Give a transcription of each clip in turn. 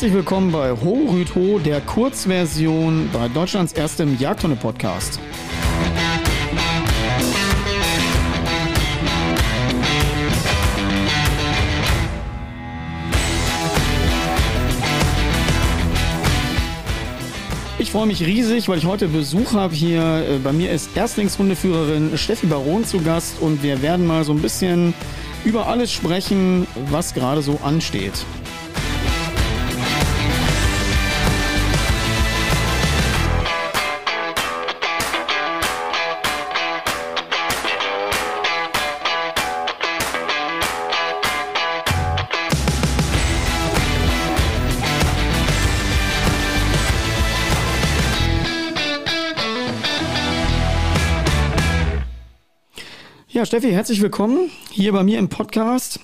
Herzlich willkommen bei Ho Rüd Ho, der Kurzversion bei Deutschlands erstem Jagdhunde-Podcast. Ich freue mich riesig, weil ich heute Besuch habe hier. Äh, bei mir ist Erstlingshundeführerin Steffi Baron zu Gast und wir werden mal so ein bisschen über alles sprechen, was gerade so ansteht. Ja, Steffi, herzlich willkommen hier bei mir im Podcast.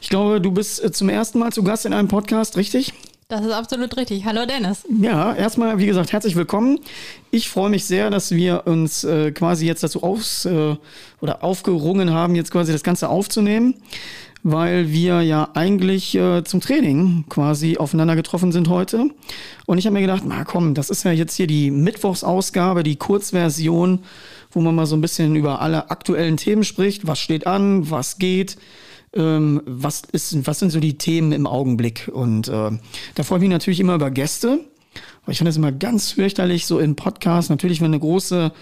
Ich glaube, du bist äh, zum ersten Mal zu Gast in einem Podcast, richtig? Das ist absolut richtig. Hallo Dennis. Ja, erstmal, wie gesagt, herzlich willkommen. Ich freue mich sehr, dass wir uns äh, quasi jetzt dazu aus, äh, oder aufgerungen haben, jetzt quasi das Ganze aufzunehmen, weil wir ja eigentlich äh, zum Training quasi aufeinander getroffen sind heute. Und ich habe mir gedacht, na komm, das ist ja jetzt hier die Mittwochsausgabe, die Kurzversion wo man mal so ein bisschen über alle aktuellen Themen spricht. Was steht an? Was geht? Ähm, was, ist, was sind so die Themen im Augenblick? Und äh, da freue ich mich natürlich immer über Gäste. Ich finde es immer ganz fürchterlich, so im Podcast. Natürlich, wenn eine große,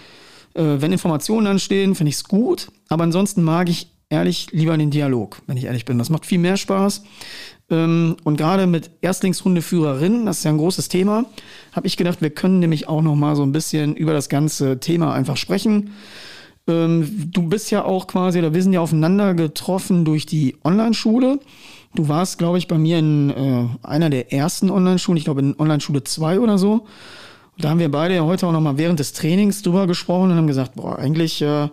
äh, wenn Informationen anstehen, finde ich es gut. Aber ansonsten mag ich ehrlich lieber den Dialog, wenn ich ehrlich bin. Das macht viel mehr Spaß. Ähm, und gerade mit Erstlingshundeführerinnen, das ist ja ein großes Thema, habe ich gedacht, wir können nämlich auch noch mal so ein bisschen über das ganze Thema einfach sprechen. Ähm, du bist ja auch quasi, oder wir sind ja aufeinander getroffen durch die Online-Schule. Du warst, glaube ich, bei mir in äh, einer der ersten Online-Schulen, ich glaube in Online-Schule 2 oder so. Und da haben wir beide ja heute auch noch mal während des Trainings drüber gesprochen und haben gesagt, boah, eigentlich äh,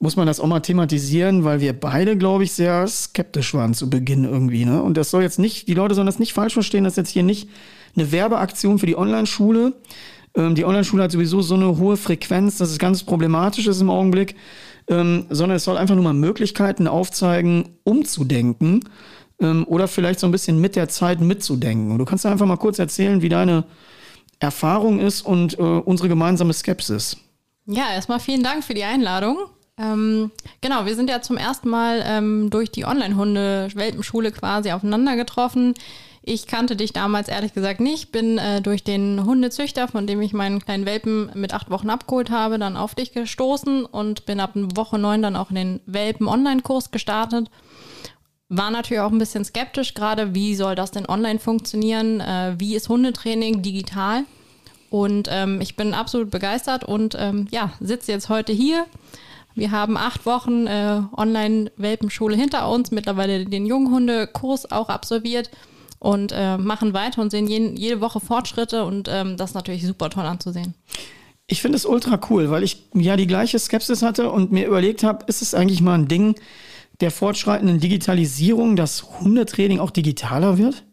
muss man das auch mal thematisieren, weil wir beide, glaube ich, sehr skeptisch waren zu Beginn irgendwie. Ne? Und das soll jetzt nicht, die Leute sollen das nicht falsch verstehen, das ist jetzt hier nicht eine Werbeaktion für die Online-Schule. Ähm, die Online-Schule hat sowieso so eine hohe Frequenz, dass es ganz problematisch ist im Augenblick, ähm, sondern es soll einfach nur mal Möglichkeiten aufzeigen, umzudenken ähm, oder vielleicht so ein bisschen mit der Zeit mitzudenken. Und du kannst einfach mal kurz erzählen, wie deine Erfahrung ist und äh, unsere gemeinsame Skepsis. Ja, erstmal vielen Dank für die Einladung. Ähm, genau, wir sind ja zum ersten Mal ähm, durch die Online-Hunde-Welpenschule quasi aufeinander getroffen. Ich kannte dich damals ehrlich gesagt nicht, bin äh, durch den Hundezüchter, von dem ich meinen kleinen Welpen mit acht Wochen abgeholt habe, dann auf dich gestoßen und bin ab Woche neun dann auch in den Welpen-Online-Kurs gestartet. War natürlich auch ein bisschen skeptisch, gerade wie soll das denn online funktionieren? Äh, wie ist Hundetraining digital? Und ähm, ich bin absolut begeistert und ähm, ja, sitze jetzt heute hier wir haben acht Wochen äh, Online-Welpenschule hinter uns, mittlerweile den Junghundekurs auch absolviert und äh, machen weiter und sehen jeden, jede Woche Fortschritte und ähm, das ist natürlich super toll anzusehen. Ich finde es ultra cool, weil ich ja die gleiche Skepsis hatte und mir überlegt habe, ist es eigentlich mal ein Ding der fortschreitenden Digitalisierung, dass Hundetraining auch digitaler wird?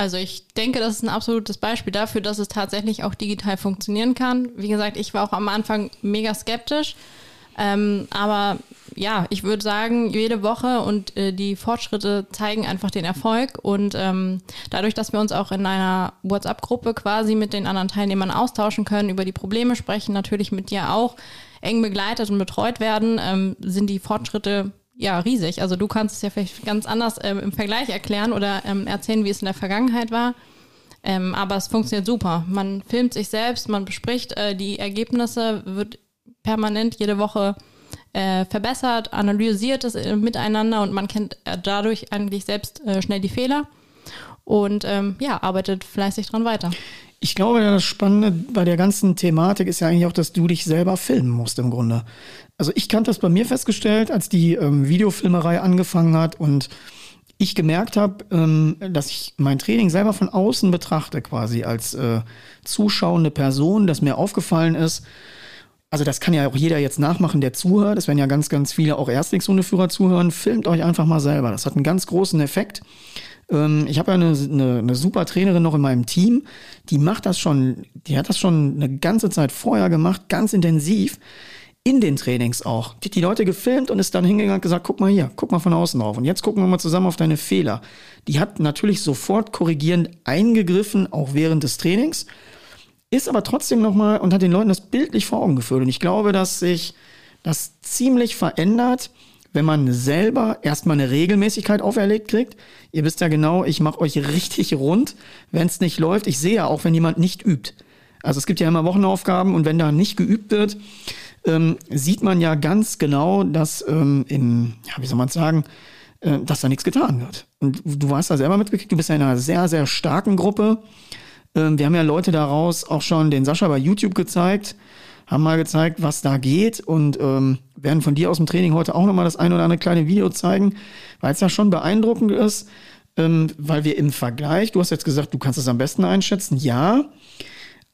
Also ich denke, das ist ein absolutes Beispiel dafür, dass es tatsächlich auch digital funktionieren kann. Wie gesagt, ich war auch am Anfang mega skeptisch. Ähm, aber ja, ich würde sagen, jede Woche und äh, die Fortschritte zeigen einfach den Erfolg. Und ähm, dadurch, dass wir uns auch in einer WhatsApp-Gruppe quasi mit den anderen Teilnehmern austauschen können, über die Probleme sprechen, natürlich mit dir auch eng begleitet und betreut werden, ähm, sind die Fortschritte ja, riesig. Also du kannst es ja vielleicht ganz anders ähm, im Vergleich erklären oder ähm, erzählen, wie es in der Vergangenheit war. Ähm, aber es funktioniert super. Man filmt sich selbst, man bespricht äh, die Ergebnisse, wird permanent jede Woche äh, verbessert, analysiert es äh, miteinander und man kennt äh, dadurch eigentlich selbst äh, schnell die Fehler und ähm, ja, arbeitet fleißig dran weiter. Ich glaube, das Spannende bei der ganzen Thematik ist ja eigentlich auch, dass du dich selber filmen musst im Grunde. Also ich kannte das bei mir festgestellt, als die ähm, Videofilmerei angefangen hat und ich gemerkt habe, ähm, dass ich mein Training selber von außen betrachte, quasi als äh, zuschauende Person, dass mir aufgefallen ist, also das kann ja auch jeder jetzt nachmachen, der zuhört. Es werden ja ganz, ganz viele auch Erstlingshundeführer zuhören. Filmt euch einfach mal selber. Das hat einen ganz großen Effekt. Ähm, ich habe ja eine, eine, eine, super Trainerin noch in meinem Team, die macht das schon, die hat das schon eine ganze Zeit vorher gemacht, ganz intensiv. In den Trainings auch. Die, die Leute gefilmt und ist dann hingegangen und gesagt, guck mal hier, guck mal von außen drauf. Und jetzt gucken wir mal zusammen auf deine Fehler. Die hat natürlich sofort korrigierend eingegriffen, auch während des Trainings, ist aber trotzdem nochmal und hat den Leuten das bildlich vor Augen geführt. Und ich glaube, dass sich das ziemlich verändert, wenn man selber erstmal eine Regelmäßigkeit auferlegt kriegt. Ihr wisst ja genau, ich mache euch richtig rund, wenn es nicht läuft. Ich sehe ja auch, wenn jemand nicht übt. Also es gibt ja immer Wochenaufgaben und wenn da nicht geübt wird, ähm, sieht man ja ganz genau, dass ähm, in, ja, wie soll man sagen, äh, dass da nichts getan wird. Und du warst da selber mitgekriegt, du bist ja in einer sehr, sehr starken Gruppe. Ähm, wir haben ja Leute daraus auch schon den Sascha bei YouTube gezeigt, haben mal gezeigt, was da geht und ähm, werden von dir aus dem Training heute auch nochmal das ein oder andere kleine Video zeigen, weil es ja schon beeindruckend ist, ähm, weil wir im Vergleich, du hast jetzt gesagt, du kannst es am besten einschätzen, ja,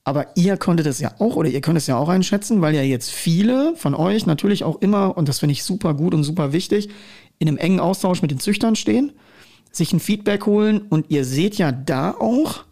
aber ihr konntet es ja auch oder ihr könnt es ja auch einschätzen, weil ja jetzt viele von euch natürlich auch immer, und das finde ich super gut und super wichtig, in einem engen Austausch mit den Züchtern stehen, sich ein Feedback holen und ihr seht ja da auch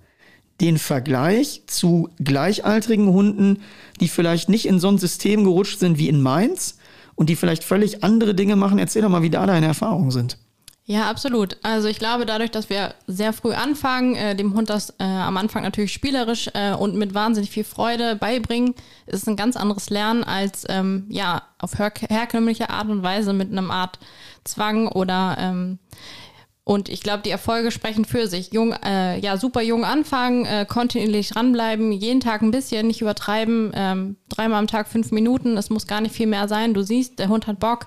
den Vergleich zu gleichaltrigen Hunden, die vielleicht nicht in so ein System gerutscht sind wie in Mainz und die vielleicht völlig andere Dinge machen. Erzähl doch mal, wie da deine Erfahrungen sind. Ja, absolut. Also ich glaube, dadurch, dass wir sehr früh anfangen, äh, dem Hund das äh, am Anfang natürlich spielerisch äh, und mit wahnsinnig viel Freude beibringen, ist ein ganz anderes Lernen als ähm, ja auf her herkömmliche Art und Weise mit einem Art Zwang oder ähm, und ich glaube, die Erfolge sprechen für sich. Jung, äh, ja, super jung anfangen, äh, kontinuierlich dranbleiben, jeden Tag ein bisschen, nicht übertreiben, ähm, dreimal am Tag fünf Minuten, es muss gar nicht viel mehr sein. Du siehst, der Hund hat Bock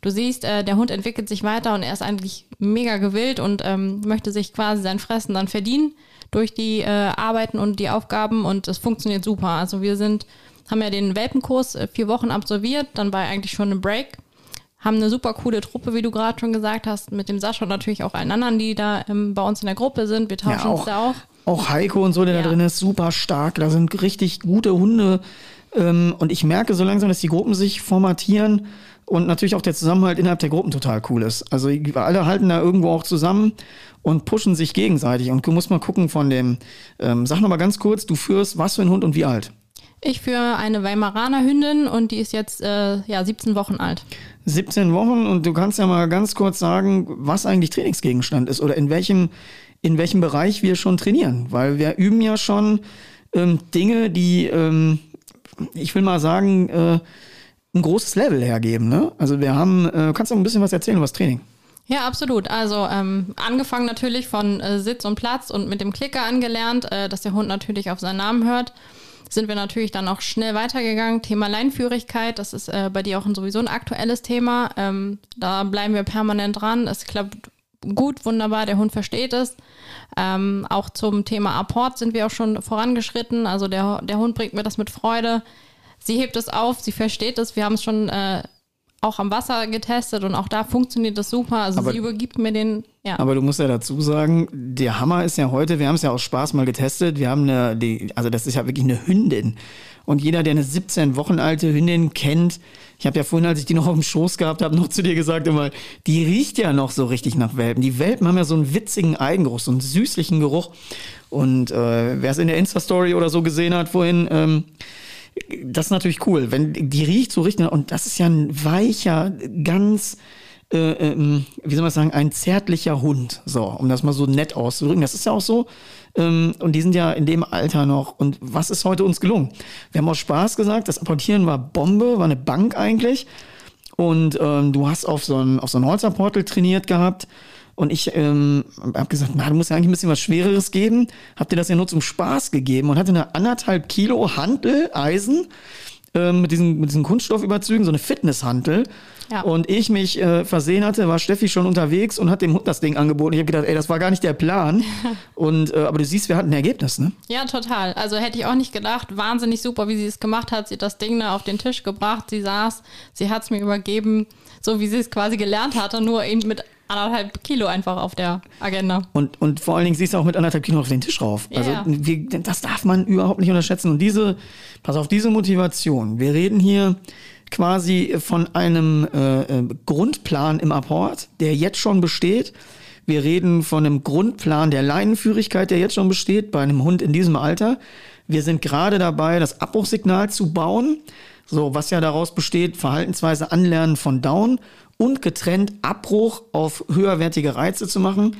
du siehst, äh, der Hund entwickelt sich weiter und er ist eigentlich mega gewillt und ähm, möchte sich quasi sein Fressen dann verdienen durch die äh, Arbeiten und die Aufgaben und es funktioniert super. Also wir sind, haben ja den Welpenkurs äh, vier Wochen absolviert, dann war eigentlich schon ein Break. Haben eine super coole Truppe, wie du gerade schon gesagt hast, mit dem Sascha und natürlich auch allen anderen, die da ähm, bei uns in der Gruppe sind. Wir tauschen ja, auch, uns da auch. Auch Heiko und so, der ja. da drin ist, super stark. Da sind richtig gute Hunde. Ähm, und ich merke so langsam, dass die Gruppen sich formatieren und natürlich auch der Zusammenhalt innerhalb der Gruppen total cool ist. Also alle halten da irgendwo auch zusammen und pushen sich gegenseitig. Und du musst mal gucken von dem, ähm, sag noch mal ganz kurz, du führst was für ein Hund und wie alt? Ich führe eine Weimaraner Hündin und die ist jetzt äh, ja 17 Wochen alt. 17 Wochen und du kannst ja mal ganz kurz sagen, was eigentlich Trainingsgegenstand ist oder in welchem, in welchem Bereich wir schon trainieren. Weil wir üben ja schon ähm, Dinge, die, ähm, ich will mal sagen, äh, ein großes Level hergeben. Ne? Also wir haben, äh, kannst du ein bisschen was erzählen über das Training? Ja, absolut. Also ähm, angefangen natürlich von äh, Sitz und Platz und mit dem Klicker angelernt, äh, dass der Hund natürlich auf seinen Namen hört. Sind wir natürlich dann auch schnell weitergegangen. Thema Leinführigkeit, das ist äh, bei dir auch ein, sowieso ein aktuelles Thema. Ähm, da bleiben wir permanent dran. Es klappt gut, wunderbar, der Hund versteht es. Ähm, auch zum Thema Apport sind wir auch schon vorangeschritten. Also der, der Hund bringt mir das mit Freude sie hebt es auf, sie versteht es. Wir haben es schon äh, auch am Wasser getestet und auch da funktioniert das super. Also aber, sie übergibt mir den. Ja. Aber du musst ja dazu sagen, der Hammer ist ja heute, wir haben es ja aus Spaß mal getestet. Wir haben eine, die, also das ist ja wirklich eine Hündin. Und jeder, der eine 17 Wochen alte Hündin kennt, ich habe ja vorhin, als ich die noch auf dem Schoß gehabt habe, noch zu dir gesagt immer, die riecht ja noch so richtig nach Welpen. Die Welpen haben ja so einen witzigen Eigengeruch, so einen süßlichen Geruch. Und äh, wer es in der Insta-Story oder so gesehen hat vorhin, ähm, das ist natürlich cool, wenn die riecht so richtig und das ist ja ein weicher, ganz äh, ähm, wie soll man sagen, ein zärtlicher Hund, so, um das mal so nett auszudrücken. Das ist ja auch so. Ähm, und die sind ja in dem Alter noch. Und was ist heute uns gelungen? Wir haben aus Spaß gesagt, das Apportieren war Bombe, war eine Bank eigentlich. Und ähm, du hast auf so ein, auf so ein Holzerportal trainiert gehabt. Und ich ähm, habe gesagt, na, du musst ja eigentlich ein bisschen was Schwereres geben. Hab dir das ja nur zum Spaß gegeben und hatte eine anderthalb Kilo Hantel, Eisen, ähm, mit, diesen, mit diesen Kunststoffüberzügen, so eine Fitnesshantel. Ja. Und ich mich äh, versehen hatte, war Steffi schon unterwegs und hat dem Hund das Ding angeboten. Ich habe gedacht, ey, das war gar nicht der Plan. und äh, aber du siehst, wir hatten ein Ergebnis, ne? Ja, total. Also hätte ich auch nicht gedacht. Wahnsinnig super, wie sie es gemacht hat. Sie hat das Ding da auf den Tisch gebracht. Sie saß, sie hat es mir übergeben, so wie sie es quasi gelernt hatte, nur eben mit anderthalb Kilo einfach auf der Agenda. Und, und vor allen Dingen siehst du auch mit anderthalb Kilo auf den Tisch rauf. Also ja. wir, das darf man überhaupt nicht unterschätzen. Und diese, pass auf, diese Motivation. Wir reden hier quasi von einem äh, äh, Grundplan im Apport, der jetzt schon besteht. Wir reden von einem Grundplan der Leinenführigkeit, der jetzt schon besteht bei einem Hund in diesem Alter. Wir sind gerade dabei, das Abbruchsignal zu bauen So, was ja daraus besteht, Verhaltensweise Anlernen von Down und getrennt Abbruch auf höherwertige Reize zu machen.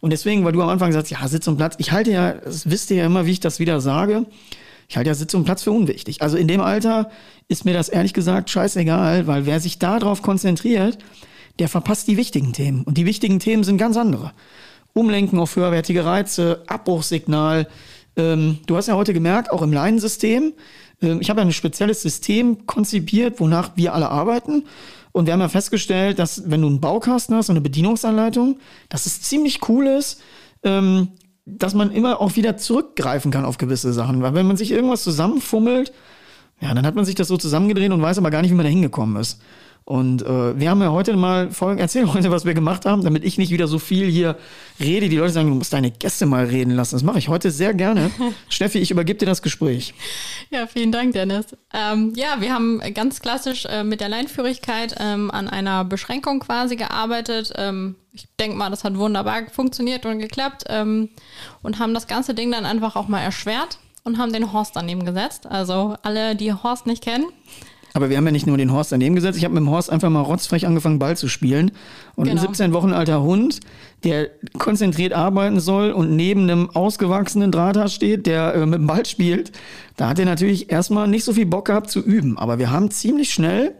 Und deswegen, weil du am Anfang sagst, ja, Sitz und Platz, ich halte ja, das wisst ihr ja immer, wie ich das wieder sage, ich halte ja Sitz und Platz für unwichtig. Also in dem Alter ist mir das ehrlich gesagt scheißegal, weil wer sich darauf konzentriert, der verpasst die wichtigen Themen. Und die wichtigen Themen sind ganz andere. Umlenken auf höherwertige Reize, Abbruchssignal. Ähm, du hast ja heute gemerkt, auch im Leinensystem, ähm, ich habe ja ein spezielles System konzipiert, wonach wir alle arbeiten. Und wir haben ja festgestellt, dass wenn du einen Baukasten hast, so eine Bedienungsanleitung, dass es ziemlich cool ist, ähm, dass man immer auch wieder zurückgreifen kann auf gewisse Sachen. Weil wenn man sich irgendwas zusammenfummelt, ja, dann hat man sich das so zusammengedreht und weiß aber gar nicht, wie man da hingekommen ist. Und äh, wir haben ja heute mal folgen, erzähl heute, was wir gemacht haben, damit ich nicht wieder so viel hier rede. Die Leute sagen, du musst deine Gäste mal reden lassen. Das mache ich heute sehr gerne. Steffi, ich übergebe dir das Gespräch. Ja, vielen Dank, Dennis. Ähm, ja, wir haben ganz klassisch äh, mit der Leinführigkeit ähm, an einer Beschränkung quasi gearbeitet. Ähm, ich denke mal, das hat wunderbar funktioniert und geklappt ähm, und haben das ganze Ding dann einfach auch mal erschwert und haben den Horst daneben gesetzt. Also alle, die Horst nicht kennen, aber wir haben ja nicht nur den Horst daneben gesetzt. Ich habe mit dem Horst einfach mal rotzfrech angefangen, Ball zu spielen. Und genau. ein 17 Wochen alter Hund, der konzentriert arbeiten soll und neben einem ausgewachsenen Drahthaar steht, der äh, mit dem Ball spielt, da hat er natürlich erstmal nicht so viel Bock gehabt zu üben. Aber wir haben ziemlich schnell,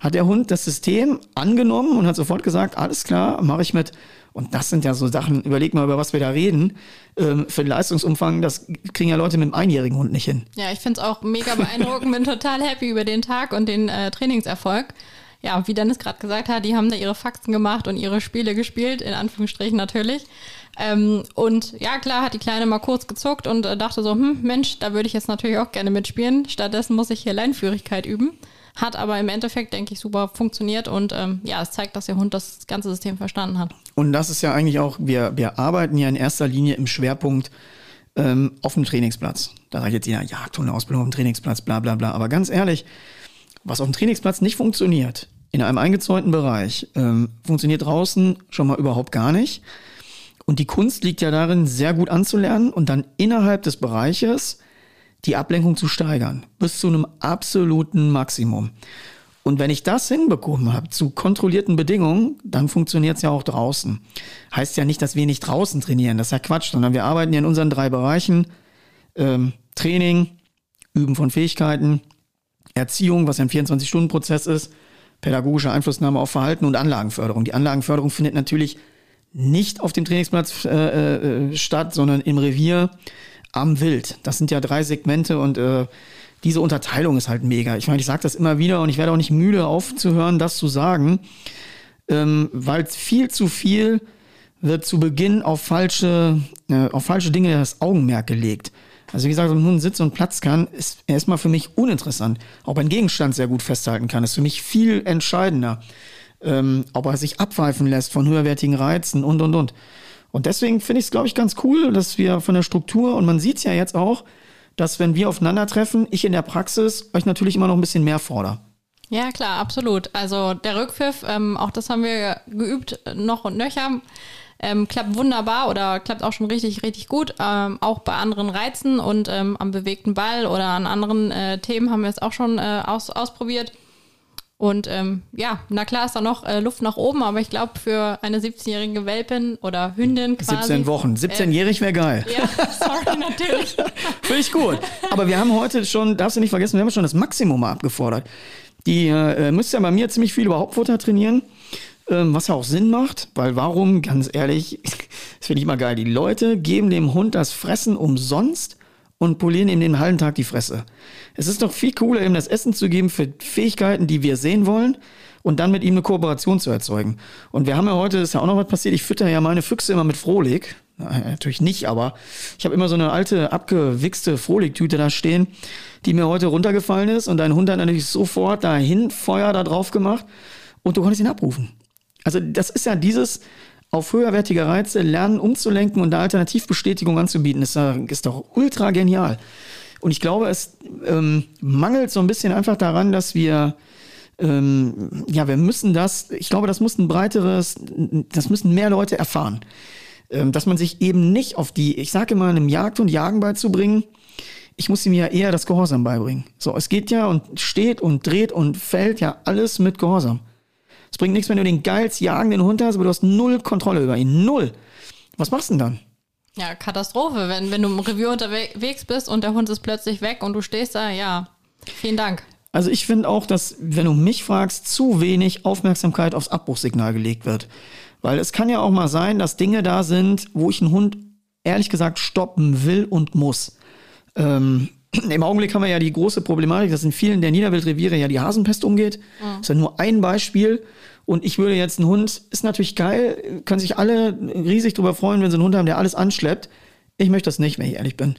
hat der Hund das System angenommen und hat sofort gesagt, alles klar, mache ich mit. Und das sind ja so Sachen, überleg mal, über was wir da reden. Ähm, für den Leistungsumfang, das kriegen ja Leute mit einem einjährigen Hund nicht hin. Ja, ich finde es auch mega beeindruckend, bin total happy über den Tag und den äh, Trainingserfolg. Ja, wie Dennis gerade gesagt hat, die haben da ihre Faxen gemacht und ihre Spiele gespielt, in Anführungsstrichen natürlich. Ähm, und ja, klar, hat die Kleine mal kurz gezuckt und äh, dachte so, hm, Mensch, da würde ich jetzt natürlich auch gerne mitspielen. Stattdessen muss ich hier Leinführigkeit üben. Hat aber im Endeffekt, denke ich, super funktioniert und ähm, ja, es zeigt, dass der Hund das ganze System verstanden hat. Und das ist ja eigentlich auch, wir, wir arbeiten ja in erster Linie im Schwerpunkt ähm, auf dem Trainingsplatz. Da sagt jetzt jeder, Jagdhundeausbildung auf dem Trainingsplatz, bla bla bla. Aber ganz ehrlich, was auf dem Trainingsplatz nicht funktioniert, in einem eingezäunten Bereich, ähm, funktioniert draußen schon mal überhaupt gar nicht. Und die Kunst liegt ja darin, sehr gut anzulernen und dann innerhalb des Bereiches die Ablenkung zu steigern, bis zu einem absoluten Maximum. Und wenn ich das hinbekommen habe, zu kontrollierten Bedingungen, dann funktioniert es ja auch draußen. Heißt ja nicht, dass wir nicht draußen trainieren, das ist ja Quatsch, sondern wir arbeiten ja in unseren drei Bereichen. Ähm, Training, Üben von Fähigkeiten, Erziehung, was ja ein 24-Stunden-Prozess ist, pädagogische Einflussnahme auf Verhalten und Anlagenförderung. Die Anlagenförderung findet natürlich nicht auf dem Trainingsplatz äh, äh, statt, sondern im Revier am Wild. Das sind ja drei Segmente und äh, diese Unterteilung ist halt mega. Ich meine, ich sage das immer wieder und ich werde auch nicht müde aufzuhören, das zu sagen, ähm, weil viel zu viel wird zu Beginn auf falsche, äh, auf falsche Dinge das Augenmerk gelegt. Also wie gesagt, ob ein Sitz und Platz kann, ist erstmal für mich uninteressant. Ob ein Gegenstand sehr gut festhalten kann, ist für mich viel entscheidender. Ähm, ob er sich abpfeifen lässt von höherwertigen Reizen und, und, und. Und deswegen finde ich es, glaube ich, ganz cool, dass wir von der Struktur, und man sieht es ja jetzt auch, dass wenn wir aufeinandertreffen, ich in der Praxis euch natürlich immer noch ein bisschen mehr fordere. Ja, klar, absolut. Also der Rückpfiff, ähm, auch das haben wir geübt, noch und nöcher. Ähm, klappt wunderbar oder klappt auch schon richtig, richtig gut. Ähm, auch bei anderen Reizen und ähm, am bewegten Ball oder an anderen äh, Themen haben wir es auch schon äh, aus, ausprobiert. Und ähm, ja, na klar ist da noch äh, Luft nach oben, aber ich glaube, für eine 17-jährige Welpin oder Hündin quasi. 17 Wochen. 17-jährig wäre geil. Ja, sorry, natürlich. Finde ich gut. Aber wir haben heute schon, darfst du nicht vergessen, wir haben schon das Maximum abgefordert. Die äh, müsst ja bei mir ziemlich viel über Hauptfutter trainieren, ähm, was ja auch Sinn macht, weil warum, ganz ehrlich, das finde ich mal geil. Die Leute geben dem Hund das Fressen umsonst und polieren ihm den halben Tag die Fresse. Es ist doch viel cooler, ihm das Essen zu geben für Fähigkeiten, die wir sehen wollen und dann mit ihm eine Kooperation zu erzeugen. Und wir haben ja heute, ist ja auch noch was passiert, ich fütter ja meine Füchse immer mit Frohlig. Na, natürlich nicht, aber ich habe immer so eine alte, abgewichste Frohligtüte da stehen, die mir heute runtergefallen ist und dein Hund hat natürlich sofort dahin Feuer da drauf gemacht und du konntest ihn abrufen. Also das ist ja dieses, auf höherwertige Reize lernen, umzulenken und eine Alternativbestätigung anzubieten, ist, ist doch ultra genial. Und ich glaube, es ähm, mangelt so ein bisschen einfach daran, dass wir, ähm, ja, wir müssen das, ich glaube, das muss ein breiteres, das müssen mehr Leute erfahren. Ähm, dass man sich eben nicht auf die, ich sage immer, einem Jagd und Jagen beizubringen, ich muss ihm ja eher das Gehorsam beibringen. So, es geht ja und steht und dreht und fällt ja alles mit Gehorsam. Es bringt nichts, wenn du den geilst jagenden Hund hast, aber du hast null Kontrolle über ihn. Null. Was machst du denn dann? Ja, Katastrophe, wenn, wenn du im Revier unterwegs bist und der Hund ist plötzlich weg und du stehst da, ja, vielen Dank. Also ich finde auch, dass, wenn du mich fragst, zu wenig Aufmerksamkeit aufs Abbruchsignal gelegt wird. Weil es kann ja auch mal sein, dass Dinge da sind, wo ich einen Hund ehrlich gesagt stoppen will und muss. Ähm, Im Augenblick haben wir ja die große Problematik, dass in vielen der Niederwildreviere ja die Hasenpest umgeht. Mhm. Das ist ja nur ein Beispiel. Und ich würde jetzt einen Hund, ist natürlich geil, können sich alle riesig darüber freuen, wenn sie einen Hund haben, der alles anschleppt. Ich möchte das nicht, wenn ich ehrlich bin.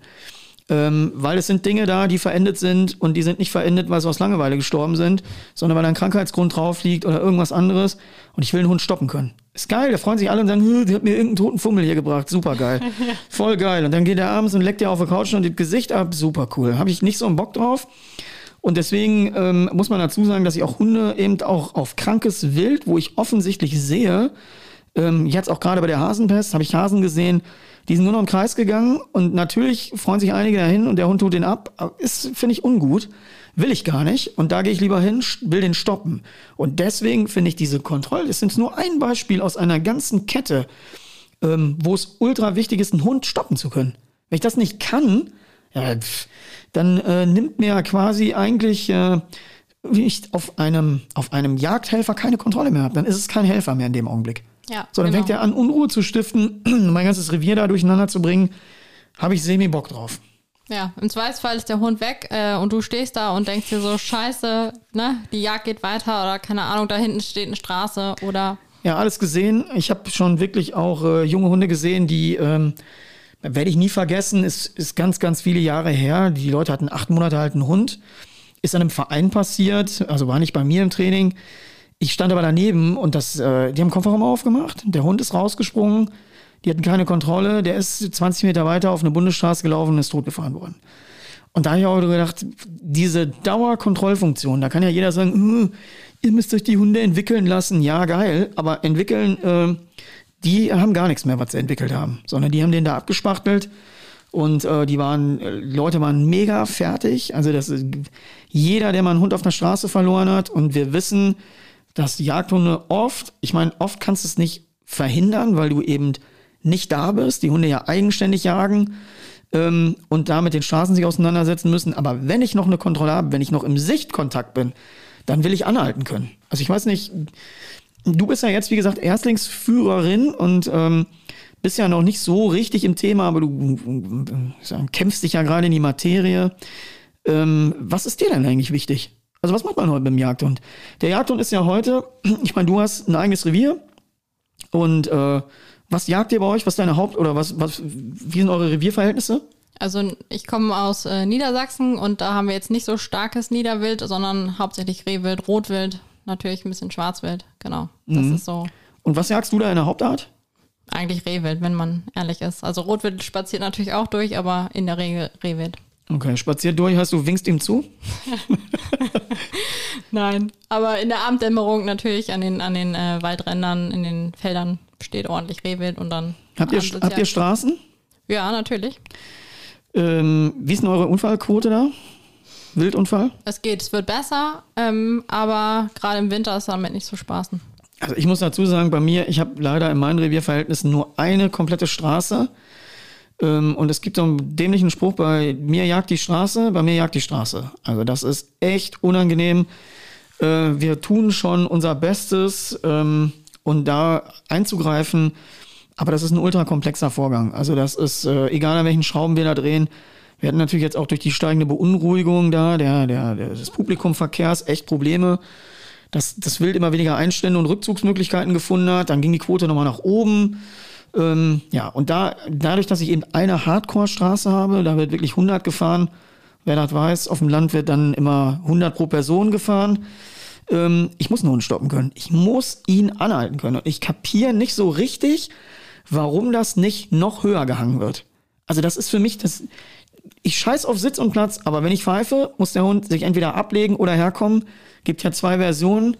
Ähm, weil es sind Dinge da, die verendet sind und die sind nicht verendet, weil sie aus Langeweile gestorben sind, sondern weil ein Krankheitsgrund drauf liegt oder irgendwas anderes. Und ich will einen Hund stoppen können. Ist geil, da freuen sich alle und sagen, die hat mir irgendeinen toten Fummel hier gebracht, super geil. Voll geil. Und dann geht er abends und leckt dir auf der Couch und das Gesicht ab, super cool. Habe ich nicht so einen Bock drauf. Und deswegen ähm, muss man dazu sagen, dass ich auch Hunde eben auch auf krankes Wild, wo ich offensichtlich sehe, ähm, jetzt auch gerade bei der Hasenpest, habe ich Hasen gesehen, die sind nur noch im Kreis gegangen und natürlich freuen sich einige dahin und der Hund tut den ab. Ist, finde ich, ungut. Will ich gar nicht. Und da gehe ich lieber hin, will den stoppen. Und deswegen finde ich diese Kontrolle, das ist nur ein Beispiel aus einer ganzen Kette, ähm, wo es ultra wichtig ist, einen Hund stoppen zu können. Wenn ich das nicht kann, ja, pff, dann äh, nimmt mir quasi eigentlich, äh, wie ich auf einem, auf einem Jagdhelfer keine Kontrolle mehr habe. Dann ist es kein Helfer mehr in dem Augenblick. Ja, so, dann genau. fängt er an, Unruhe zu stiften, mein ganzes Revier da durcheinander zu bringen. Habe ich semi-Bock drauf. Ja, im Zweifelsfall ist der Hund weg äh, und du stehst da und denkst dir so, scheiße, ne, die Jagd geht weiter oder keine Ahnung, da hinten steht eine Straße oder. Ja, alles gesehen. Ich habe schon wirklich auch äh, junge Hunde gesehen, die, ähm, werde ich nie vergessen, ist, ist ganz, ganz viele Jahre her. Die Leute hatten acht Monate alten Hund. Ist an einem Verein passiert, also war nicht bei mir im Training. Ich stand aber daneben und das, äh, die haben Kofferraum aufgemacht, der Hund ist rausgesprungen, die hatten keine Kontrolle, der ist 20 Meter weiter auf eine Bundesstraße gelaufen und ist totgefahren worden. Und da habe ich auch gedacht, diese Dauerkontrollfunktion, da kann ja jeder sagen, hm, ihr müsst euch die Hunde entwickeln lassen. Ja, geil, aber entwickeln, äh, die haben gar nichts mehr, was sie entwickelt haben, sondern die haben den da abgespachtelt und äh, die waren, äh, Leute waren mega fertig. Also das jeder, der mal einen Hund auf der Straße verloren hat und wir wissen, dass Jagdhunde oft, ich meine, oft kannst du es nicht verhindern, weil du eben nicht da bist, die Hunde ja eigenständig jagen ähm, und da mit den Straßen sich auseinandersetzen müssen. Aber wenn ich noch eine Kontrolle habe, wenn ich noch im Sichtkontakt bin, dann will ich anhalten können. Also ich weiß nicht, du bist ja jetzt, wie gesagt, Erstlingsführerin und ähm, bist ja noch nicht so richtig im Thema, aber du äh, kämpfst dich ja gerade in die Materie. Ähm, was ist dir denn eigentlich wichtig? Also was macht man heute mit dem Jagdhund? Der Jagdhund ist ja heute, ich meine, du hast ein eigenes Revier und äh, was jagt ihr bei euch? Was ist deine Haupt- oder was, was, wie sind eure Revierverhältnisse? Also ich komme aus äh, Niedersachsen und da haben wir jetzt nicht so starkes Niederwild, sondern hauptsächlich Rehwild, Rotwild, natürlich ein bisschen Schwarzwild, genau. Das mhm. ist so. Und was jagst du da in der Hauptart? Eigentlich Rehwild, wenn man ehrlich ist. Also Rotwild spaziert natürlich auch durch, aber in der Regel Rehwild. Okay, spaziert durch, heißt du winkst ihm zu? Nein, aber in der Abenddämmerung natürlich an den, an den äh, Waldrändern, in den Feldern steht ordentlich Rehwild und dann. Habt ihr, habt ihr Straßen? Ja, natürlich. Ähm, wie ist denn eure Unfallquote da? Wildunfall? Es geht, es wird besser, ähm, aber gerade im Winter ist damit nicht zu spaßen. Also ich muss dazu sagen, bei mir, ich habe leider in meinen Revierverhältnissen nur eine komplette Straße. Ähm, und es gibt so einen dämlichen Spruch, bei mir jagt die Straße, bei mir jagt die Straße. Also das ist echt unangenehm. Äh, wir tun schon unser Bestes, ähm, und da einzugreifen. Aber das ist ein ultra komplexer Vorgang. Also das ist, äh, egal an welchen Schrauben wir da drehen, wir hatten natürlich jetzt auch durch die steigende Beunruhigung da, der, der, des Publikumverkehrs, echt Probleme, dass das Wild immer weniger Einstände und Rückzugsmöglichkeiten gefunden hat. Dann ging die Quote nochmal nach oben. Ähm, ja, und da, dadurch, dass ich eben eine Hardcore-Straße habe, da wird wirklich 100 gefahren. Wer das weiß, auf dem Land wird dann immer 100 pro Person gefahren. Ähm, ich muss einen Hund stoppen können. Ich muss ihn anhalten können. Und ich kapiere nicht so richtig, warum das nicht noch höher gehangen wird. Also das ist für mich das. Ich scheiß auf Sitz und Platz, aber wenn ich pfeife, muss der Hund sich entweder ablegen oder herkommen. Gibt ja zwei Versionen.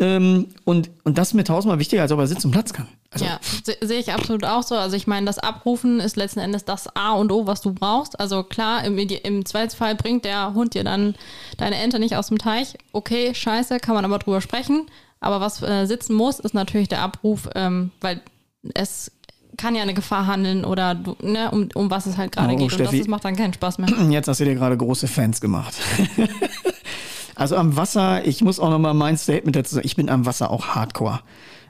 Ähm, und, und das ist mir tausendmal wichtiger, als ob er Sitz und Platz kann. Also, ja, se sehe ich absolut auch so. Also ich meine, das Abrufen ist letzten Endes das A und O, was du brauchst. Also klar, im, im Zweifelsfall bringt der Hund dir dann deine Ente nicht aus dem Teich. Okay, scheiße, kann man aber drüber sprechen. Aber was äh, sitzen muss, ist natürlich der Abruf, ähm, weil es kann ja eine Gefahr handeln oder du, ne, um, um was es halt gerade oh, geht. Steffi, und das, das macht dann keinen Spaß mehr. Jetzt hast du dir gerade große Fans gemacht. also am Wasser, ich muss auch nochmal mein Statement dazu sagen, ich bin am Wasser auch hardcore.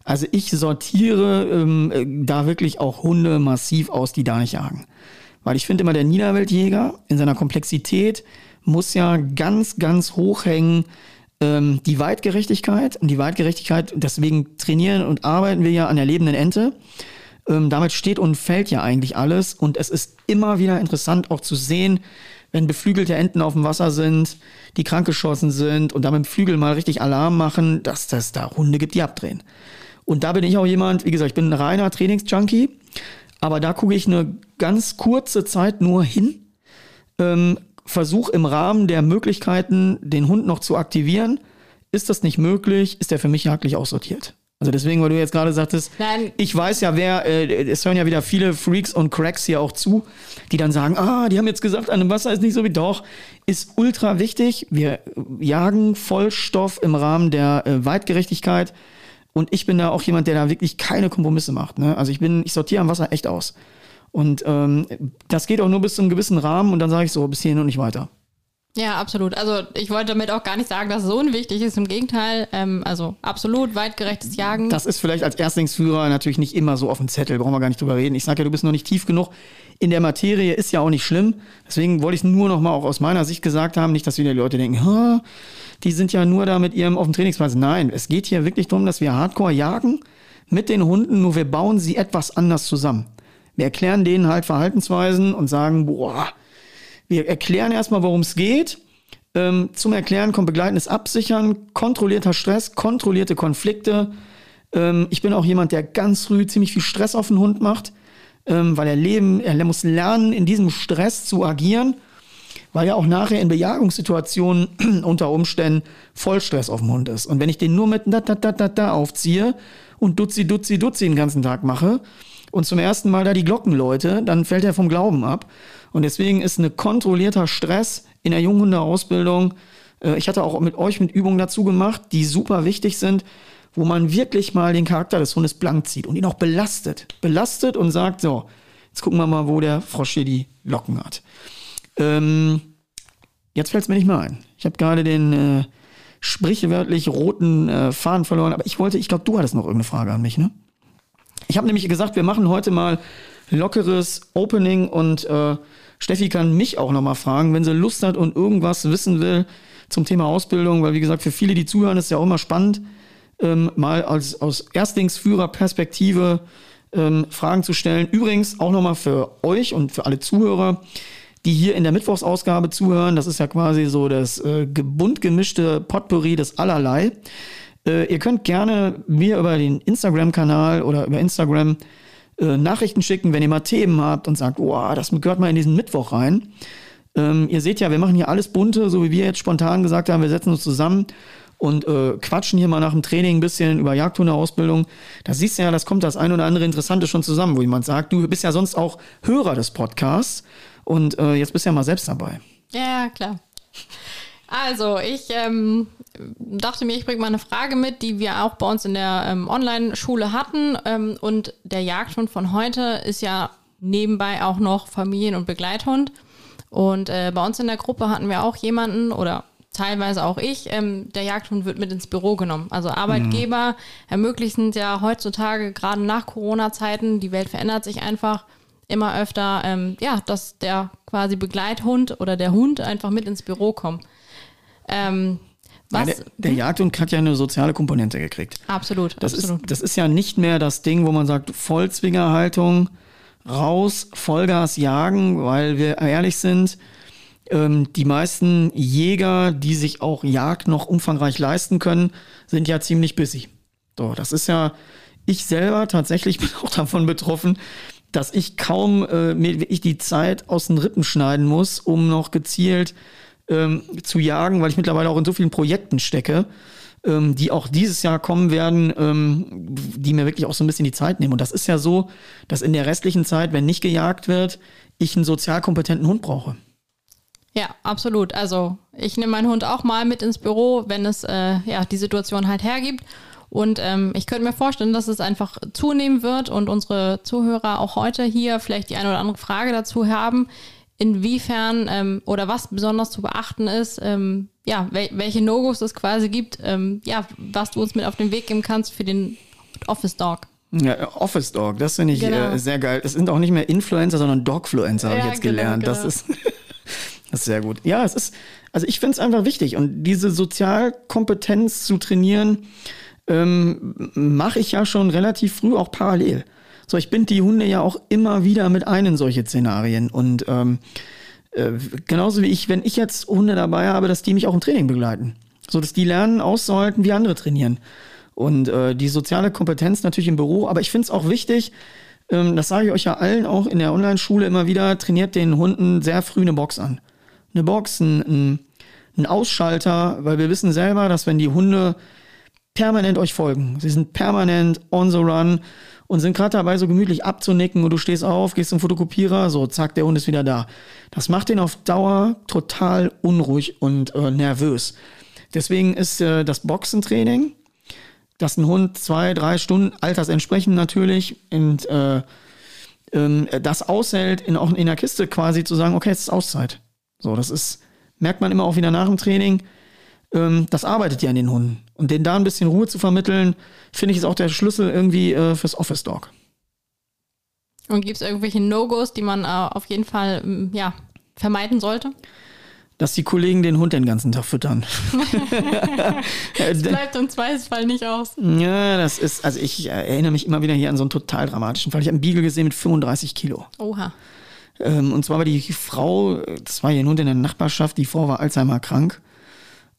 Also ich sortiere ähm, äh, da wirklich auch Hunde massiv aus, die da nicht jagen. Weil ich finde immer, der Niederweltjäger in seiner Komplexität muss ja ganz, ganz hoch hängen ähm, die Weitgerechtigkeit. Und die Weitgerechtigkeit, deswegen trainieren und arbeiten wir ja an der lebenden Ente. Ähm, damit steht und fällt ja eigentlich alles. Und es ist immer wieder interessant auch zu sehen, wenn beflügelte Enten auf dem Wasser sind, die krankgeschossen sind und damit Flügel mal richtig Alarm machen, dass das da Hunde gibt, die abdrehen. Und da bin ich auch jemand, wie gesagt, ich bin ein reiner Trainingsjunkie, aber da gucke ich eine ganz kurze Zeit nur hin, ähm, versuche im Rahmen der Möglichkeiten, den Hund noch zu aktivieren. Ist das nicht möglich, ist der für mich jagdlich aussortiert. Also deswegen, weil du jetzt gerade sagtest, Nein. ich weiß ja, wer, äh, es hören ja wieder viele Freaks und Cracks hier auch zu, die dann sagen, ah, die haben jetzt gesagt, an dem Wasser ist nicht so wie doch. Ist ultra wichtig. Wir jagen Vollstoff im Rahmen der äh, Weitgerechtigkeit. Und ich bin da auch jemand, der da wirklich keine Kompromisse macht. Ne? Also ich bin, ich sortiere am Wasser echt aus. Und ähm, das geht auch nur bis zu einem gewissen Rahmen und dann sage ich so, bis hierhin und nicht weiter. Ja, absolut. Also ich wollte damit auch gar nicht sagen, dass es so unwichtig ist. Im Gegenteil, ähm, also absolut weitgerechtes Jagen. Das ist vielleicht als Erstlingsführer natürlich nicht immer so auf dem Zettel, brauchen wir gar nicht drüber reden. Ich sage ja, du bist noch nicht tief genug in der Materie, ist ja auch nicht schlimm. Deswegen wollte ich es nur noch mal auch aus meiner Sicht gesagt haben, nicht, dass wieder die Leute denken, die sind ja nur da mit ihrem auf dem Trainingsplatz. Nein, es geht hier wirklich darum, dass wir Hardcore jagen mit den Hunden, nur wir bauen sie etwas anders zusammen. Wir erklären denen halt Verhaltensweisen und sagen, boah, wir erklären erstmal, worum es geht. Ähm, zum Erklären kommt begleitendes Absichern, kontrollierter Stress, kontrollierte Konflikte. Ähm, ich bin auch jemand, der ganz früh ziemlich viel Stress auf den Hund macht, ähm, weil er leben, er muss lernen, in diesem Stress zu agieren, weil er auch nachher in Bejagungssituationen unter Umständen Vollstress auf dem Hund ist. Und wenn ich den nur mit da, da, da, da, da aufziehe und Dutzi, Dutzi, Dutzi den ganzen Tag mache und zum ersten Mal da die Glocken läute, dann fällt er vom Glauben ab. Und deswegen ist ein kontrollierter Stress in der Junghundeausbildung, äh, ich hatte auch mit euch mit Übungen dazu gemacht, die super wichtig sind, wo man wirklich mal den Charakter des Hundes blank zieht und ihn auch belastet. Belastet und sagt, so, jetzt gucken wir mal, wo der Frosch hier die Locken hat. Ähm, jetzt fällt es mir nicht mehr ein. Ich habe gerade den äh, sprichwörtlich roten äh, Faden verloren, aber ich wollte, ich glaube, du hattest noch irgendeine Frage an mich, ne? Ich habe nämlich gesagt, wir machen heute mal lockeres Opening und äh, Steffi kann mich auch nochmal fragen, wenn sie Lust hat und irgendwas wissen will zum Thema Ausbildung, weil wie gesagt, für viele, die zuhören, ist ja auch immer spannend, ähm, mal als, aus Erstlingsführerperspektive ähm, Fragen zu stellen. Übrigens auch nochmal für euch und für alle Zuhörer, die hier in der Mittwochsausgabe zuhören. Das ist ja quasi so das äh, bunt gemischte Potpourri des Allerlei. Äh, ihr könnt gerne mir über den Instagram-Kanal oder über Instagram äh, Nachrichten schicken, wenn ihr mal Themen habt und sagt, oh, das gehört mal in diesen Mittwoch rein. Ähm, ihr seht ja, wir machen hier alles bunte, so wie wir jetzt spontan gesagt haben, wir setzen uns zusammen und äh, quatschen hier mal nach dem Training ein bisschen über Jagdhundeausbildung. Da siehst du ja, das kommt das ein oder andere Interessante schon zusammen, wo jemand sagt, du bist ja sonst auch Hörer des Podcasts und äh, jetzt bist du ja mal selbst dabei. Ja, klar. Also, ich ähm, dachte mir, ich bringe mal eine Frage mit, die wir auch bei uns in der ähm, Online-Schule hatten. Ähm, und der Jagdhund von heute ist ja nebenbei auch noch Familien- und Begleithund. Und äh, bei uns in der Gruppe hatten wir auch jemanden oder teilweise auch ich, ähm, der Jagdhund wird mit ins Büro genommen. Also Arbeitgeber mhm. ermöglichen ja heutzutage, gerade nach Corona-Zeiten, die Welt verändert sich einfach immer öfter, ähm, ja, dass der quasi Begleithund oder der Hund einfach mit ins Büro kommt. Ähm, was? Ja, der, der Jagdhund hat ja eine soziale Komponente gekriegt. Absolut, das absolut. Ist, das ist ja nicht mehr das Ding, wo man sagt, Vollzwingerhaltung, raus, Vollgas jagen, weil wir ehrlich sind, ähm, die meisten Jäger, die sich auch Jagd noch umfangreich leisten können, sind ja ziemlich busy. So, das ist ja, ich selber tatsächlich bin auch davon betroffen, dass ich kaum äh, mir wirklich die Zeit aus den Rippen schneiden muss, um noch gezielt ähm, zu jagen, weil ich mittlerweile auch in so vielen Projekten stecke, ähm, die auch dieses Jahr kommen werden, ähm, die mir wirklich auch so ein bisschen die Zeit nehmen. Und das ist ja so, dass in der restlichen Zeit, wenn nicht gejagt wird, ich einen sozial kompetenten Hund brauche. Ja, absolut. Also ich nehme meinen Hund auch mal mit ins Büro, wenn es äh, ja die Situation halt hergibt. Und ähm, ich könnte mir vorstellen, dass es einfach zunehmen wird und unsere Zuhörer auch heute hier vielleicht die eine oder andere Frage dazu haben, inwiefern ähm, oder was besonders zu beachten ist, ähm, ja, wel welche No-Gos es quasi gibt, ähm, ja, was du uns mit auf den Weg geben kannst für den Office Dog. Ja, Office Dog, das finde ich genau. äh, sehr geil. Es sind auch nicht mehr Influencer, sondern Dogfluencer, habe ja, ich jetzt genau, gelernt. Genau. Das ist Das ist sehr gut. Ja, es ist, also ich finde es einfach wichtig. Und diese Sozialkompetenz zu trainieren, ähm, mache ich ja schon relativ früh auch parallel. So, ich binde die Hunde ja auch immer wieder mit ein in solche Szenarien. Und ähm, äh, genauso wie ich, wenn ich jetzt Hunde dabei habe, dass die mich auch im Training begleiten. So, dass die lernen, auszuhalten, wie andere trainieren. Und äh, die soziale Kompetenz natürlich im Büro. Aber ich finde es auch wichtig, ähm, das sage ich euch ja allen auch in der Online-Schule immer wieder, trainiert den Hunden sehr früh eine Box an eine Box, ein, ein Ausschalter, weil wir wissen selber, dass wenn die Hunde permanent euch folgen, sie sind permanent on the run und sind gerade dabei, so gemütlich abzunicken und du stehst auf, gehst zum Fotokopierer, so zack, der Hund ist wieder da. Das macht den auf Dauer total unruhig und äh, nervös. Deswegen ist äh, das Boxentraining, dass ein Hund zwei, drei Stunden, altersentsprechend natürlich, und, äh, ähm, das aushält, in, auch in der Kiste quasi zu sagen, okay, es ist Auszeit. So, das ist, merkt man immer auch wieder nach dem Training. Ähm, das arbeitet ja an den Hunden. Und denen da ein bisschen Ruhe zu vermitteln, finde ich, ist auch der Schlüssel irgendwie äh, fürs Office Dog. Und gibt es irgendwelche No-Gos, die man äh, auf jeden Fall ja, vermeiden sollte? dass die Kollegen den Hund den ganzen Tag füttern. das bleibt im Zweifelsfall nicht aus. Ja, das ist, also ich erinnere mich immer wieder hier an so einen total dramatischen Fall. Ich habe einen Beagle gesehen mit 35 Kilo. Oha. Ähm, und zwar war die Frau, das war ihr Hund in der Nachbarschaft, die Frau war Alzheimer krank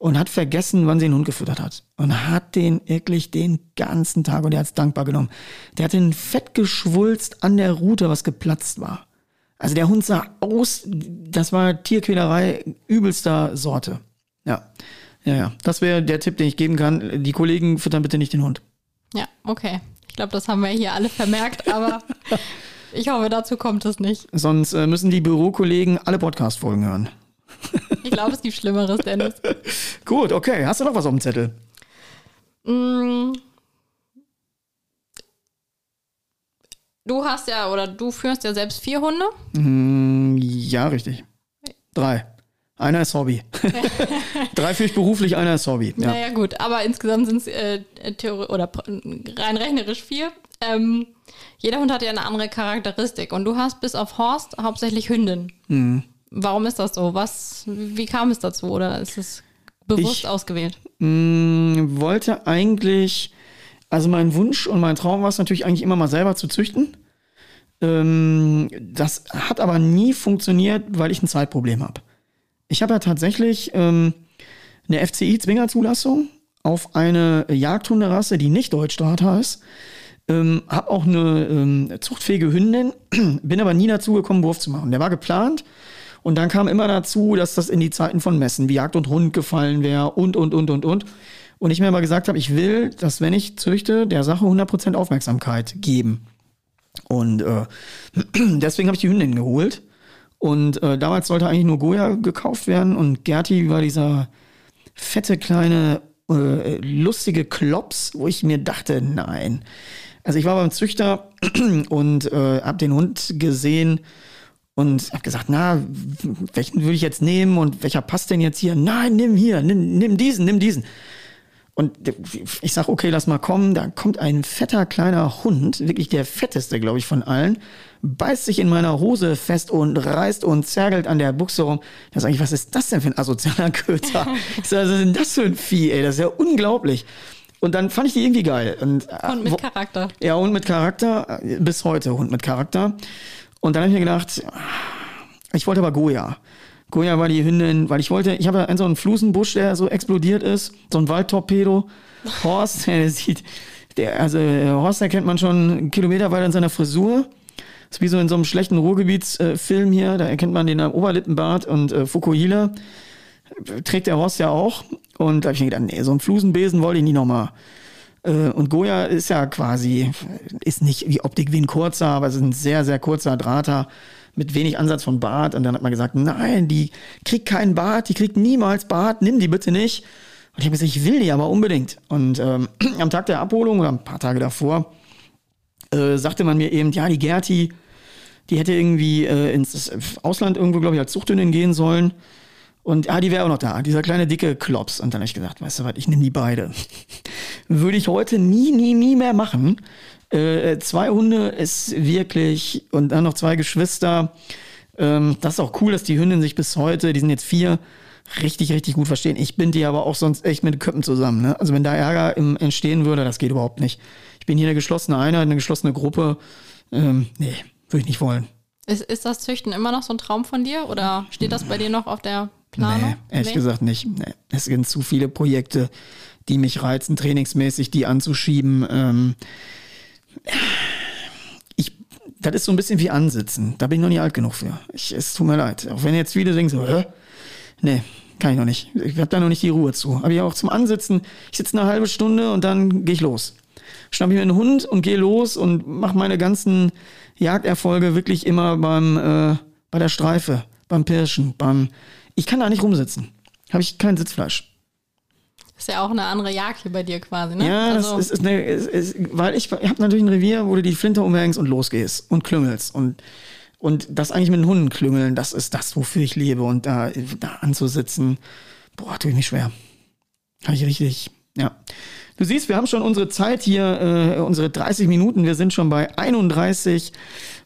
und hat vergessen, wann sie den Hund gefüttert hat. Und hat den wirklich den ganzen Tag, und der hat es dankbar genommen, der hat den Fett geschwulst an der Rute, was geplatzt war. Also der Hund sah aus, das war Tierquälerei übelster Sorte. Ja, ja, ja. Das wäre der Tipp, den ich geben kann. Die Kollegen füttern bitte nicht den Hund. Ja, okay. Ich glaube, das haben wir hier alle vermerkt, aber Ich hoffe, dazu kommt es nicht. Sonst äh, müssen die Bürokollegen alle Podcast-Folgen hören. Ich glaube, es gibt Schlimmeres, Dennis. Gut, okay. Hast du noch was auf dem Zettel? Mm. Du hast ja, oder du führst ja selbst vier Hunde? Mm, ja, richtig. Drei. Einer ist Hobby. Drei führe ich beruflich, einer ist Hobby. Ja. Naja, gut, aber insgesamt sind es äh, oder rein rechnerisch vier. Ähm, jeder Hund hat ja eine andere Charakteristik und du hast bis auf Horst hauptsächlich Hündin. Mhm. Warum ist das so? Was, wie kam es dazu oder ist es bewusst ich, ausgewählt? Mh, wollte eigentlich, also mein Wunsch und mein Traum war es natürlich eigentlich immer mal selber zu züchten. Ähm, das hat aber nie funktioniert, weil ich ein Zeitproblem habe. Ich habe ja tatsächlich ähm, eine FCI-Zwingerzulassung auf eine Jagdhunderasse, die nicht Deutschstaat heißt. Ähm, hab auch eine ähm, zuchtfähige Hündin, bin aber nie dazu gekommen, Wurf zu machen. Der war geplant und dann kam immer dazu, dass das in die Zeiten von Messen wie Jagd und Hund gefallen wäre und, und, und, und, und. Und ich mir aber gesagt habe, ich will, dass wenn ich züchte, der Sache 100% Aufmerksamkeit geben. Und äh, deswegen habe ich die Hündin geholt. Und äh, damals sollte eigentlich nur Goya gekauft werden und Gerti war dieser fette kleine äh, lustige Klops, wo ich mir dachte, nein, also ich war beim Züchter und äh, habe den Hund gesehen und habe gesagt, na, welchen würde ich jetzt nehmen und welcher passt denn jetzt hier? Nein, nimm hier, nimm, nimm diesen, nimm diesen. Und ich sage, okay, lass mal kommen. Da kommt ein fetter kleiner Hund, wirklich der fetteste, glaube ich, von allen, beißt sich in meiner Hose fest und reißt und zergelt an der Buchse rum. Da sage ich, was ist das denn für ein asozialer Köter? ich sage, was ist denn das für ein Vieh, ey? Das ist ja unglaublich. Und dann fand ich die irgendwie geil. Und, äh, Hund mit Charakter. Ja, Hund mit Charakter. Bis heute Hund mit Charakter. Und dann habe ich mir gedacht, ich wollte aber Goya. Goya war die Hündin, weil ich wollte, ich habe ja einen so einen Flusenbusch, der so explodiert ist, so ein Waldtorpedo. Horst, der sieht, der, also Horst erkennt man schon einen Kilometer weiter in seiner Frisur. Das ist wie so in so einem schlechten Ruhrgebietsfilm hier, da erkennt man den Oberlippenbart und äh, Fukuhila. Trägt der Horst ja auch. Und da habe ich mir gedacht, nee, so einen Flusenbesen wollte ich nie nochmal. Äh, und Goya ist ja quasi, ist nicht wie Optik wie ein kurzer, aber es ist ein sehr, sehr kurzer Drahter mit wenig Ansatz von Bart. Und dann hat man gesagt, nein, die kriegt keinen Bart, die kriegt niemals Bart, nimm die bitte nicht. Und ich habe gesagt, ich will die aber unbedingt. Und ähm, am Tag der Abholung oder ein paar Tage davor äh, sagte man mir eben, ja, die Gerti, die hätte irgendwie äh, ins Ausland irgendwo, glaube ich, als Zuchthündin gehen sollen. Und ja, die wäre auch noch da, dieser kleine dicke Klops. Und dann habe ich gesagt, weißt du was, ich nehme die beide. Würde ich heute nie, nie, nie mehr machen. Äh, zwei Hunde ist wirklich, und dann noch zwei Geschwister. Ähm, das ist auch cool, dass die Hündin sich bis heute, die sind jetzt vier, richtig, richtig gut verstehen. Ich bin die aber auch sonst echt mit Köppen zusammen. Ne? Also wenn da Ärger im, entstehen würde, das geht überhaupt nicht. Ich bin hier eine geschlossene Einheit, eine geschlossene Gruppe. Ähm, nee, würde ich nicht wollen. Ist, ist das Züchten immer noch so ein Traum von dir oder steht das bei dir noch auf der Planung? Nee, ehrlich nee? gesagt nicht. Nee. Es sind zu viele Projekte, die mich reizen, trainingsmäßig die anzuschieben. Ähm, ich, das ist so ein bisschen wie Ansitzen. Da bin ich noch nicht alt genug für. Ich, es tut mir leid. Auch wenn jetzt viele denken so, Hä? nee, kann ich noch nicht. Ich habe da noch nicht die Ruhe zu. Aber ja auch zum Ansitzen. Ich sitze eine halbe Stunde und dann gehe ich los. Schnapp ich mir einen Hund und gehe los und mache meine ganzen Jagderfolge wirklich immer beim äh, bei der Streife, beim Pirschen, beim. Ich kann da nicht rumsitzen. Habe ich kein Sitzfleisch. Ist ja auch eine andere Jagd hier bei dir quasi, ne? Ja, also. das ist, ist, eine, ist, ist weil ich, ich habe natürlich ein Revier, wo du die Flinte umhängst und losgehst und klüngelst und und das eigentlich mit den Hunden klüngeln, das ist das, wofür ich lebe und da, da anzusitzen, boah, tue ich mich schwer. Habe ich richtig, ja. Du siehst, wir haben schon unsere Zeit hier, äh, unsere 30 Minuten. Wir sind schon bei 31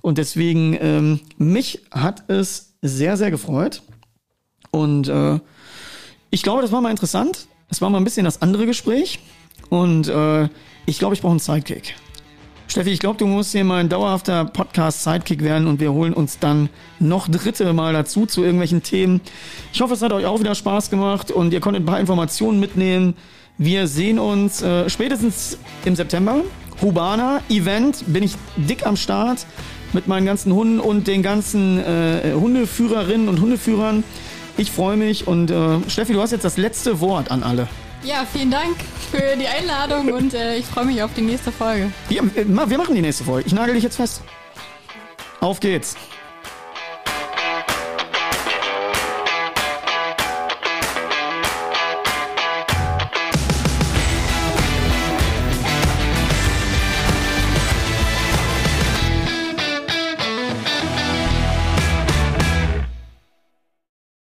und deswegen ähm, mich hat es sehr, sehr gefreut und äh, ich glaube, das war mal interessant. Es war mal ein bisschen das andere Gespräch. Und äh, ich glaube, ich brauche einen Sidekick. Steffi, ich glaube, du musst hier mal ein dauerhafter Podcast-Sidekick werden und wir holen uns dann noch dritte Mal dazu zu irgendwelchen Themen. Ich hoffe, es hat euch auch wieder Spaß gemacht und ihr konntet ein paar Informationen mitnehmen. Wir sehen uns äh, spätestens im September. Hubana Event bin ich dick am Start mit meinen ganzen Hunden und den ganzen äh, Hundeführerinnen und Hundeführern. Ich freue mich und äh, Steffi, du hast jetzt das letzte Wort an alle. Ja, vielen Dank für die Einladung und äh, ich freue mich auf die nächste Folge. Ja, wir machen die nächste Folge. Ich nagel dich jetzt fest. Auf geht's.